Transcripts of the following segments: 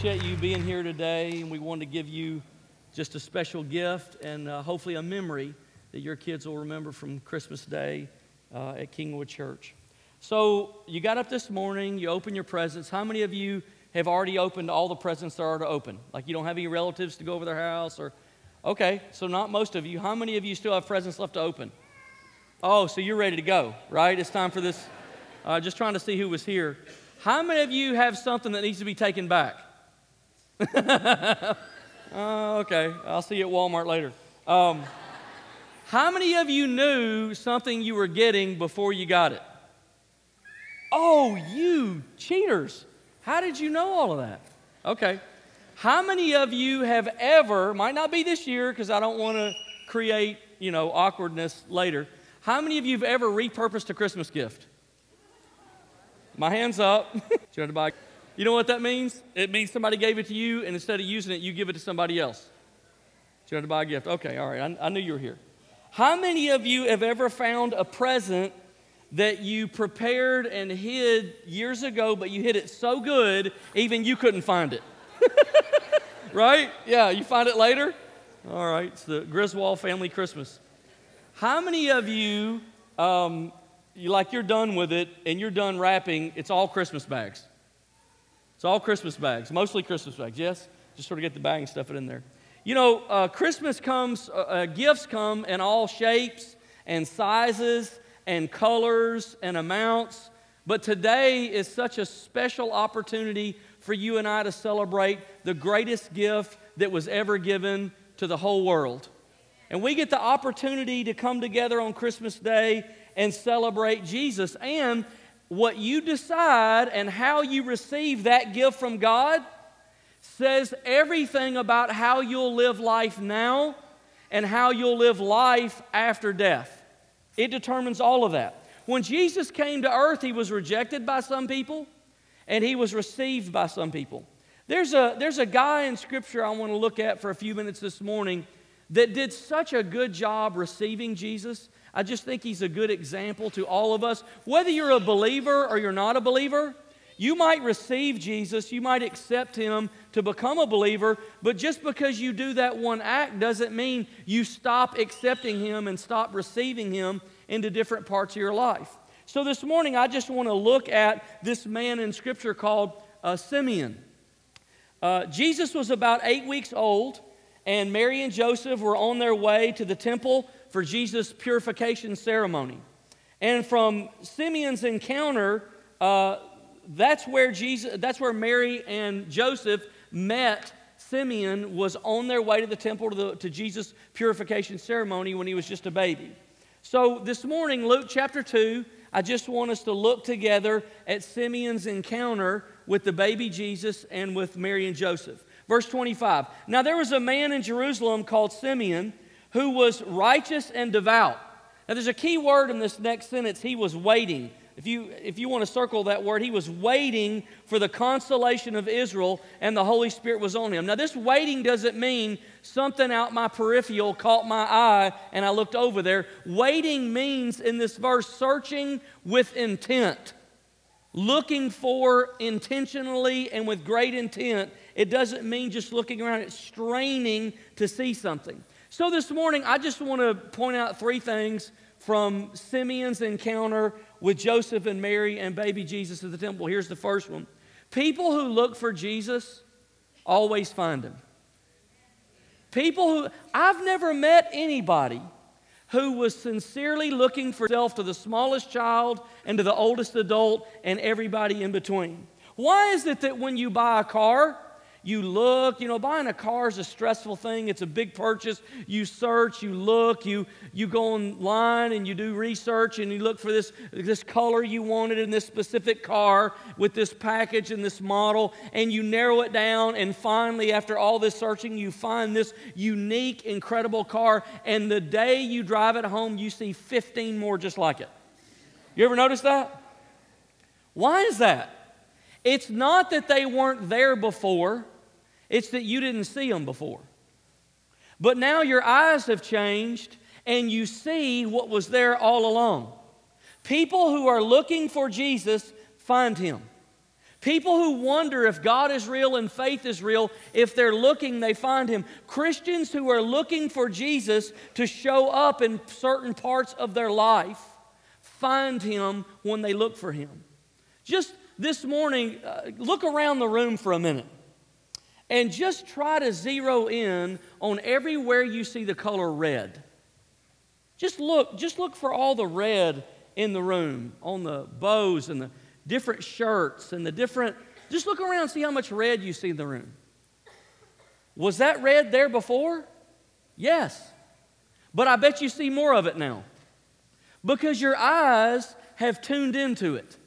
appreciate you being here today, and we want to give you just a special gift and uh, hopefully a memory that your kids will remember from Christmas Day uh, at Kingwood Church. So, you got up this morning, you open your presents. How many of you have already opened all the presents there are to open? Like you don't have any relatives to go over their house or Okay, so not most of you. How many of you still have presents left to open? Oh, so you're ready to go, right? It's time for this. Uh, just trying to see who was here. How many of you have something that needs to be taken back? Uh, okay, I'll see you at Walmart later. Um, how many of you knew something you were getting before you got it? Oh, you cheaters. How did you know all of that? Okay. How many of you have ever, might not be this year because I don't want to create, you know, awkwardness later. How many of you have ever repurposed a Christmas gift? My hand's up. you, you know what that means? It means somebody gave it to you, and instead of using it, you give it to somebody else. you had to buy a gift? Okay, all right. I, I knew you were here. How many of you have ever found a present that you prepared and hid years ago, but you hid it so good, even you couldn't find it? right? Yeah, you find it later? All right, it's the Griswold family Christmas. How many of you, um, you like you're done with it and you're done wrapping, it's all Christmas bags? It's all Christmas bags, mostly Christmas bags, yes? Just sort of get the bag and stuff it in there. You know, uh, Christmas comes, uh, uh, gifts come in all shapes and sizes and colors and amounts, but today is such a special opportunity for you and I to celebrate the greatest gift that was ever given to the whole world. And we get the opportunity to come together on Christmas Day and celebrate Jesus. And what you decide and how you receive that gift from God says everything about how you'll live life now and how you'll live life after death. It determines all of that. When Jesus came to earth, he was rejected by some people and he was received by some people. There's a, there's a guy in Scripture I want to look at for a few minutes this morning that did such a good job receiving Jesus. I just think he's a good example to all of us. Whether you're a believer or you're not a believer, you might receive Jesus, you might accept him to become a believer, but just because you do that one act doesn't mean you stop accepting him and stop receiving him into different parts of your life. So this morning, I just want to look at this man in Scripture called uh, Simeon. Uh, Jesus was about eight weeks old, and Mary and Joseph were on their way to the temple for Jesus' purification ceremony. And from Simeon's encounter, uh, that's where Jesus, that's where Mary and Joseph met. Simeon was on their way to the temple to, the, to Jesus' purification ceremony when he was just a baby. So this morning, Luke chapter 2, I just want us to look together at Simeon's encounter with the baby Jesus and with Mary and Joseph. Verse 25 Now there was a man in Jerusalem called Simeon who was righteous and devout. Now there's a key word in this next sentence. He was waiting. If you, if you want to circle that word, he was waiting for the consolation of Israel, and the Holy Spirit was on him. Now, this waiting doesn't mean something out my peripheral caught my eye and I looked over there. Waiting means in this verse, searching with intent, looking for intentionally and with great intent. It doesn't mean just looking around, it's straining to see something. So, this morning, I just want to point out three things from Simeon's encounter with Joseph and Mary and baby Jesus at the temple. Here's the first one People who look for Jesus always find him. People who, I've never met anybody who was sincerely looking for self to the smallest child and to the oldest adult and everybody in between. Why is it that when you buy a car, you look, you know, buying a car is a stressful thing. It's a big purchase. You search, you look, you, you go online and you do research and you look for this, this color you wanted in this specific car with this package and this model, and you narrow it down. And finally, after all this searching, you find this unique, incredible car. And the day you drive it home, you see 15 more just like it. You ever notice that? Why is that? It's not that they weren't there before. It's that you didn't see them before. But now your eyes have changed and you see what was there all along. People who are looking for Jesus find him. People who wonder if God is real and faith is real, if they're looking, they find Him. Christians who are looking for Jesus to show up in certain parts of their life find Him when they look for Him. Just this morning, uh, look around the room for a minute and just try to zero in on everywhere you see the color red. Just look, just look for all the red in the room, on the bows and the different shirts and the different, just look around see how much red you see in the room. Was that red there before? Yes. But I bet you see more of it now because your eyes have tuned into it.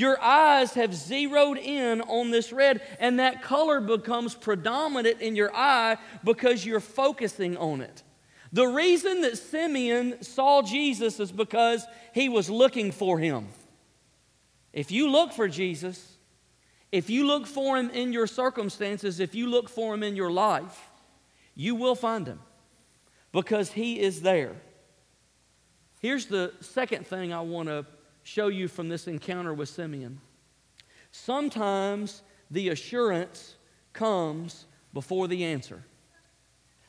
Your eyes have zeroed in on this red, and that color becomes predominant in your eye because you're focusing on it. The reason that Simeon saw Jesus is because he was looking for him. If you look for Jesus, if you look for him in your circumstances, if you look for him in your life, you will find him because he is there. Here's the second thing I want to show you from this encounter with Simeon. Sometimes the assurance comes before the answer.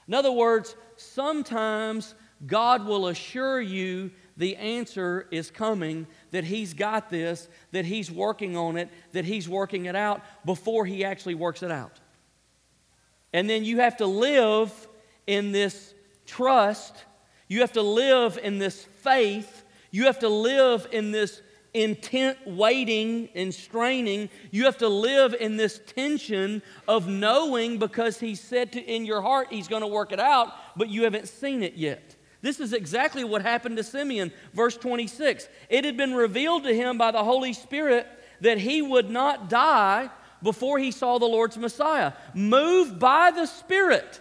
In other words, sometimes God will assure you the answer is coming, that He's got this, that He's working on it, that He's working it out before He actually works it out. And then you have to live in this trust, you have to live in this faith, you have to live in this intent waiting and straining. You have to live in this tension of knowing because He said to, in your heart He's going to work it out, but you haven't seen it yet. This is exactly what happened to Simeon, verse 26. It had been revealed to him by the Holy Spirit that he would not die before he saw the Lord's Messiah. Moved by the Spirit,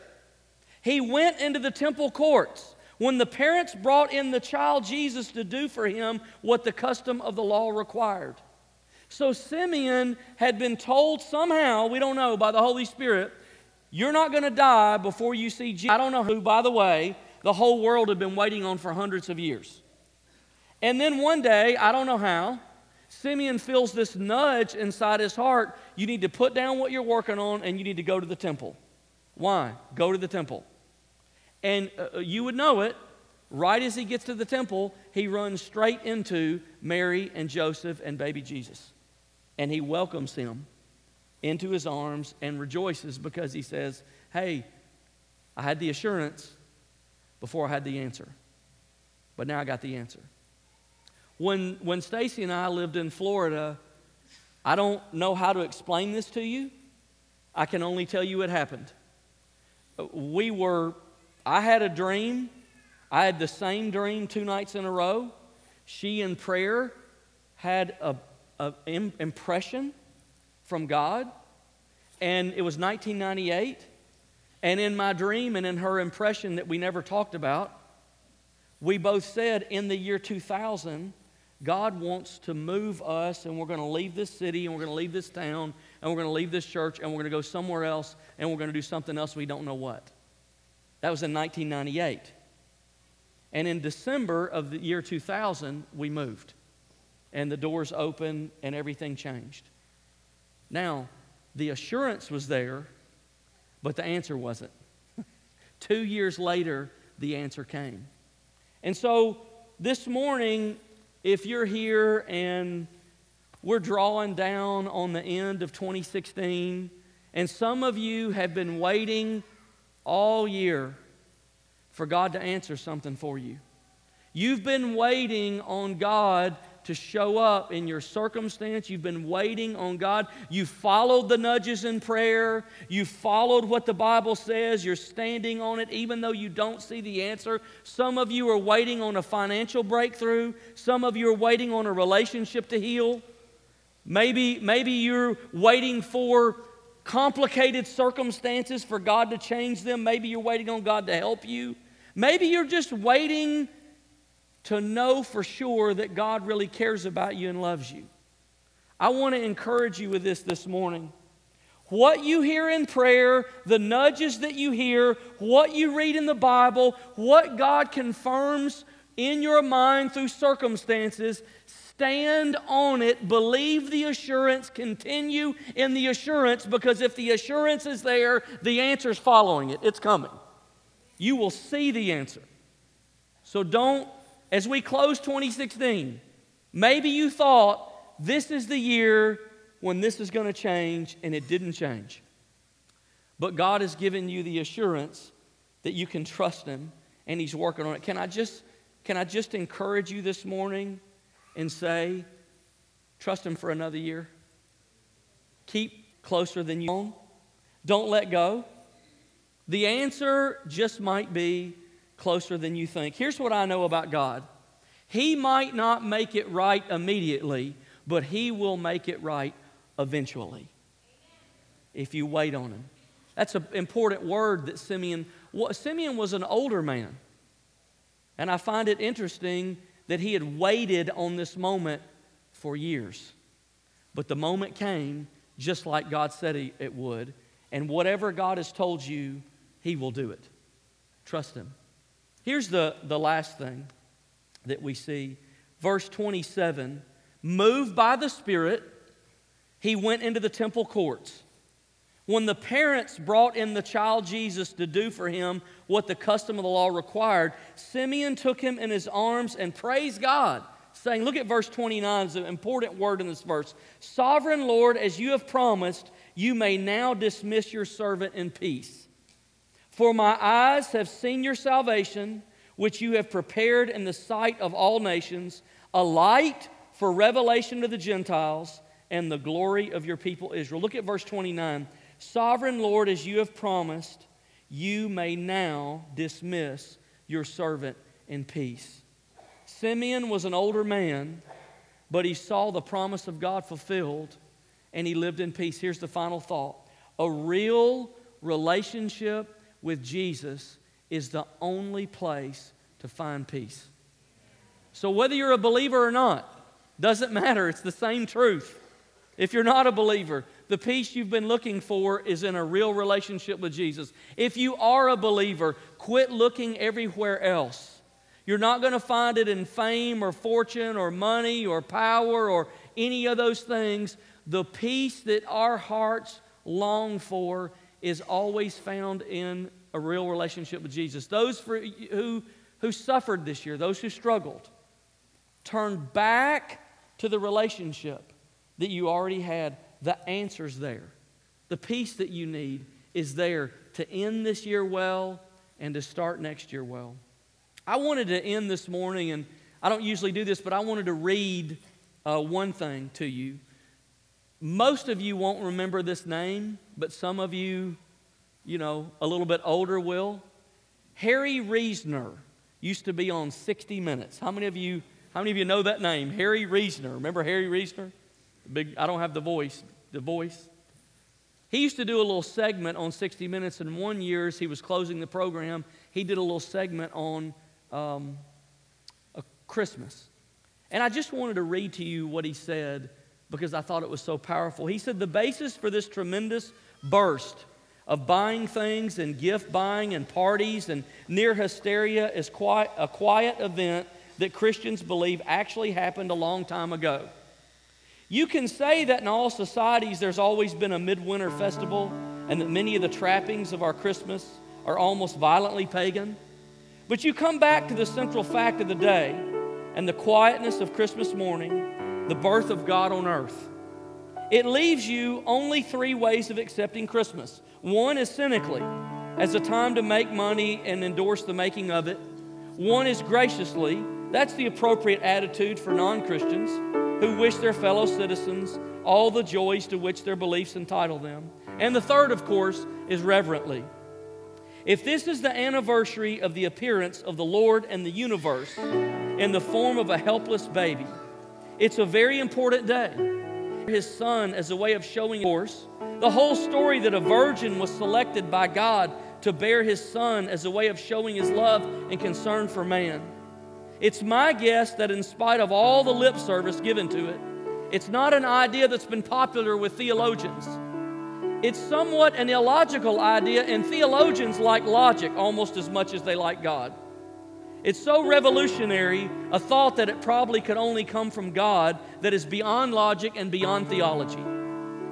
he went into the temple courts. When the parents brought in the child Jesus to do for him what the custom of the law required. So Simeon had been told somehow, we don't know, by the Holy Spirit, you're not going to die before you see Jesus. I don't know who, by the way, the whole world had been waiting on for hundreds of years. And then one day, I don't know how, Simeon feels this nudge inside his heart you need to put down what you're working on and you need to go to the temple. Why? Go to the temple. And uh, uh you would know it. Right as he gets to the temple, he runs straight into Mary and Joseph and baby Jesus. And he welcomes him into his arms and rejoices because he says, Hey, I had the assurance before I had the answer. But now I got the answer. When, when Stacy and I lived in Florida, I don't know how to explain this to you. I can only tell you it happened. We were, I had a dream. I had the same dream two nights in a row. She, in prayer, had a, a impression from God. And it was 1998. And in my dream and in her impression that we never talked about, we both said in the year 2000, God wants to move us, and we're going to leave this city, and we're going to leave this town, and we're going to leave this church, and we're going to go somewhere else, and we're going to do something else we don't know what. That was in 1998. And in December of the year 2000, we moved. And the doors opened, and everything changed. Now, the assurance was there but the answer wasn't. Two years later, the answer came. And so this morning, if you're here and we're drawing down on the end of 2016, and some of you have been waiting all year for God to answer something for you. You've been waiting on God to show up in your circumstance. You've been waiting on God. You followed the nudges in prayer. You followed what the Bible says. You're standing on it even though you don't see the answer. Some of you are waiting on a financial breakthrough. Some of you are waiting on a relationship to heal. Maybe, maybe you're waiting for complicated circumstances for God to change them. Maybe you're waiting on God to help you. Maybe you're just waiting to know for sure that God really cares about you and loves you. I want to encourage you with this this morning. What you hear in prayer, the nudges that you hear, what you read in the Bible, what God confirms in your mind through circumstances, stand on it, believe the assurance, continue in the assurance, because if the assurance is there, the answer is following it. It's coming. You will see the answer. So don't, as we close 2016, maybe you thought this is the year when this is going to change, and it didn't change. But God has given you the assurance that you can trust Him and He's working on it. Can I just, can I just encourage you this morning and say, trust Him for another year? Keep closer than you own. Don't let go. The answer just might be closer than you think. Here's what I know about God He might not make it right immediately, but He will make it right eventually if you wait on Him. That's an important word that Simeon, Simeon was an older man. And I find it interesting that he had waited on this moment for years. But the moment came just like God said it would. And whatever God has told you, He will do it. Trust Him. Here's the, the last thing that we see. Verse 27 Moved by the Spirit, he went into the temple courts. When the parents brought in the child Jesus to do for him what the custom of the law required, Simeon took him in his arms and praised God, saying, Look at verse 29, it's an important word in this verse. Sovereign Lord, as you have promised, you may now dismiss your servant in peace. For my eyes have seen your salvation, which you have prepared in the sight of all nations, a light for revelation to the Gentiles and the glory of your people Israel. Look at verse 29. Sovereign Lord, as you have promised, you may now dismiss your servant in peace. Simeon was an older man, but he saw the promise of God fulfilled and he lived in peace. Here's the final thought a real relationship with Jesus is the only place to find peace. So, whether you're a believer or not, doesn't matter. It's the same truth. If you're not a believer, the peace you've been looking for is in a real relationship with Jesus. If you are a believer, quit looking everywhere else. You're not going to find it in fame or fortune or money or power or any of those things. The peace that our hearts long for is always found in a real relationship with Jesus. Those for, who, who suffered this year, those who struggled, turn back to the relationship that you already had. The answer's there. The peace that you need is there to end this year well and to start next year well. I wanted to end this morning, and I don't usually do this, but I wanted to read uh, one thing to you. Most of you won't remember this name, but some of you, you know, a little bit older will. Harry Reasoner used to be on 60 Minutes. How many of you how many of you know that name? Harry Reasoner. Remember Harry Reasoner? Big, I don't have the voice. The voice. He used to do a little segment on 60 Minutes, and one year as he was closing the program, he did a little segment on um, Christmas. And I just wanted to read to you what he said because I thought it was so powerful. He said, The basis for this tremendous burst of buying things and gift buying and parties and near hysteria is quite a quiet event that Christians believe actually happened a long time ago. You can say that in all societies there's always been a midwinter festival and that many of the trappings of our Christmas are almost violently pagan. But you come back to the central fact of the day and the quietness of Christmas morning, the birth of God on earth. It leaves you only three ways of accepting Christmas. One is cynically, as a time to make money and endorse the making of it. One is graciously, that's the appropriate attitude for non Christians who wish their fellow citizens all the joys to which their beliefs entitle them. And the third, of course, is reverently. If this is the anniversary of the appearance of the Lord and the universe in the form of a helpless baby, it's a very important day. His son as a way of showing, course, the whole story that a virgin was selected by God to bear his son as a way of showing his love and concern for man. It's my guess that in spite of all the lip service given to it, it's not an idea that's been popular with theologians. It's somewhat an illogical idea, and theologians like logic almost as much as they like God. It's so revolutionary, a thought that it probably could only come from God that is beyond logic and beyond theology.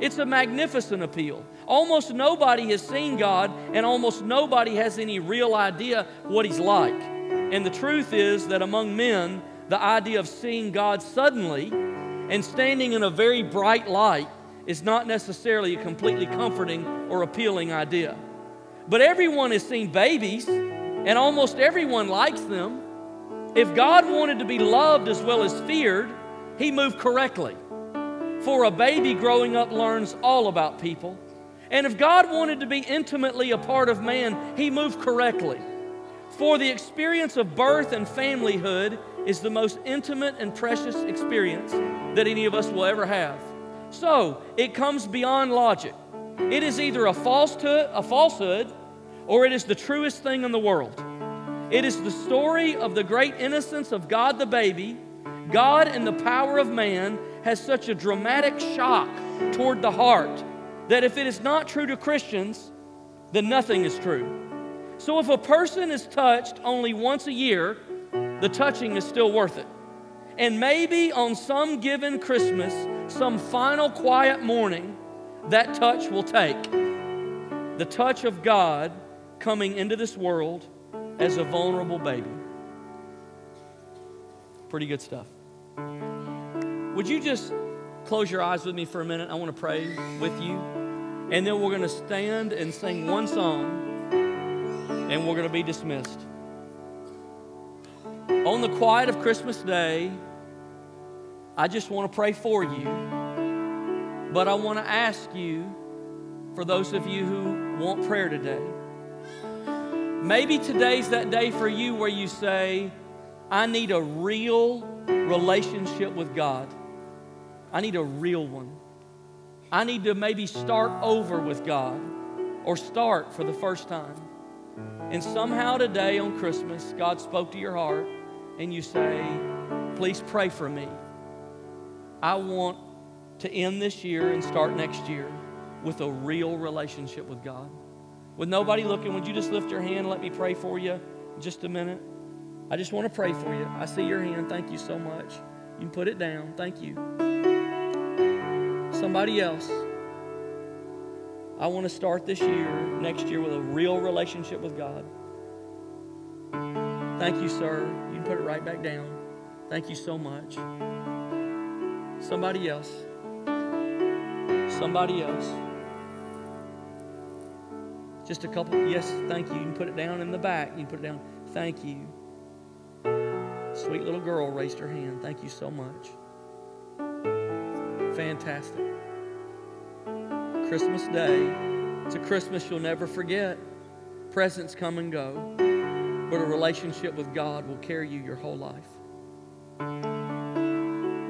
It's a magnificent appeal. Almost nobody has seen God, and almost nobody has any real idea what He's like. And the truth is that among men, the idea of seeing God suddenly and standing in a very bright light is not necessarily a completely comforting or appealing idea. But everyone has seen babies, and almost everyone likes them. If God wanted to be loved as well as feared, He moved correctly. For a baby growing up learns all about people. And if God wanted to be intimately a part of man, He moved correctly. For the experience of birth and familyhood is the most intimate and precious experience that any of us will ever have. So it comes beyond logic. It is either a falsehood, a falsehood, or it is the truest thing in the world. It is the story of the great innocence of God the baby. God and the power of man has such a dramatic shock toward the heart that if it is not true to Christians, then nothing is true. So if a person is touched only once a year, the touching is still worth it. And maybe on some given Christmas, some final quiet morning, that touch will take. The touch of God coming into this world as a vulnerable baby. Pretty good stuff. Would you just close your eyes with me for a minute? I want to pray with you. And then we're going to stand and sing one song, and we're going to be dismissed. On the quiet of Christmas Day, I just want to pray for you. But I want to ask you, for those of you who want prayer today, maybe today's that day for you where you say, I need a real relationship with God. I need a real one. I need to maybe start over with God or start for the first time. And somehow today on Christmas, God spoke to your heart and you say, Please pray for me. I want to end this year and start next year with a real relationship with God. With nobody looking, would you just lift your hand and let me pray for you just a minute? I just want to pray for you. I see your hand. Thank you so much. You can put it down. Thank you. Somebody else. I want to start this year, next year, with a real relationship with God. Thank you, sir. You can put it right back down. Thank you so much. Somebody else. Somebody else. Just a couple. Yes, thank you. You can put it down in the back. You can put it down. Thank you. Sweet little girl raised her hand. Thank you so much. Fantastic. Christmas Day. It's a Christmas you'll never forget. Presents come and go, but a relationship with God will carry you your whole life.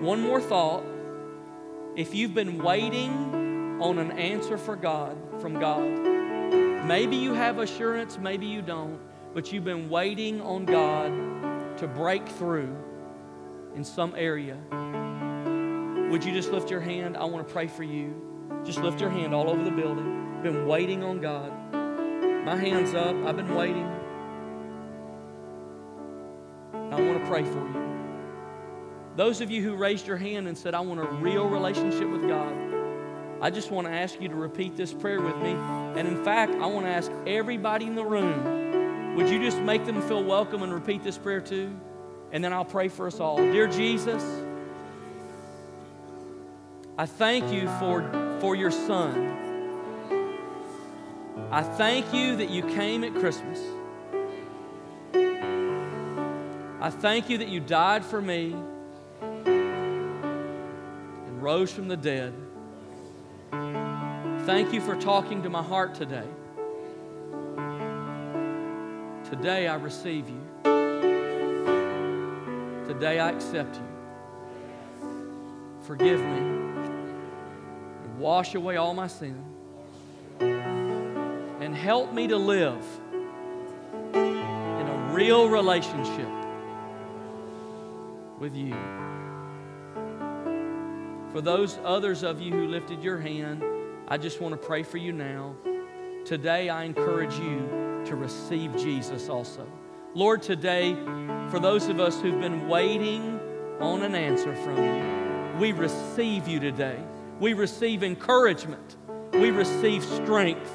One more thought. If you've been waiting on an answer for God from God, maybe you have assurance, maybe you don't, but you've been waiting on God to break through in some area. Would you just lift your hand? I want to pray for you. Just lift your hand all over the building. Been waiting on God. My hand's up. I've been waiting. I want to pray for you. Those of you who raised your hand and said, I want a real relationship with God, I just want to ask you to repeat this prayer with me. And in fact, I want to ask everybody in the room, would you just make them feel welcome and repeat this prayer too? And then I'll pray for us all. Dear Jesus, I thank you for, for your son. I thank you that you came at Christmas. I thank you that you died for me and rose from the dead. Thank you for talking to my heart today. Today I receive you. Today I accept you. Forgive me wash away all my sin and help me to live in a real relationship with you. For those others of you who lifted your hand, I just want to pray for you now. Today, I encourage you to receive Jesus also. Lord, today, for those of us who've been waiting on an answer from you, we receive you today. We receive encouragement. We receive strength.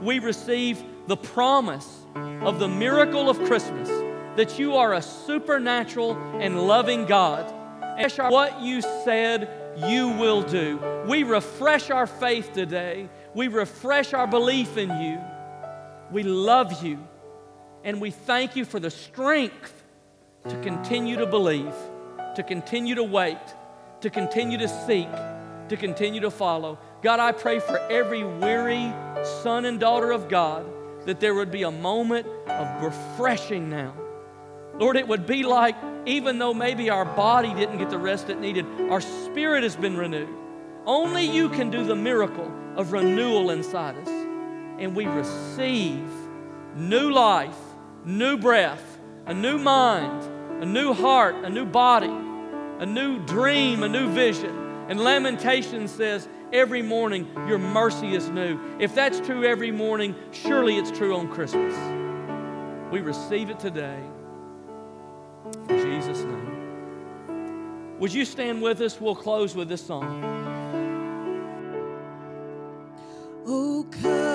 We receive the promise of the miracle of Christmas that you are a supernatural and loving God. And what you said you will do. We refresh our faith today. We refresh our belief in you. We love you. And we thank you for the strength to continue to believe, to continue to wait, to continue to seek, to continue to follow. God, I pray for every weary son and daughter of God that there would be a moment of refreshing now. Lord, it would be like even though maybe our body didn't get the rest it needed, our spirit has been renewed. Only you can do the miracle of renewal inside us. And we receive new life, new breath, a new mind, a new heart, a new body, a new dream, a new vision. And Lamentation says, every morning your mercy is new. If that's true every morning, surely it's true on Christmas. We receive it today. In Jesus' name. Would you stand with us? We'll close with this song. Oh, come,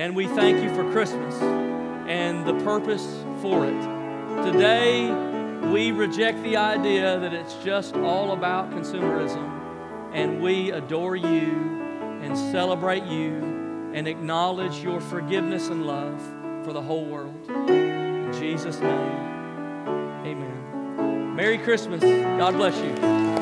and we thank you for Christmas and the purpose for it. Today, we reject the idea that it's just all about consumerism, and we adore you and celebrate you and acknowledge your forgiveness and love for the whole world. In Jesus' name, amen. Merry Christmas. God bless you.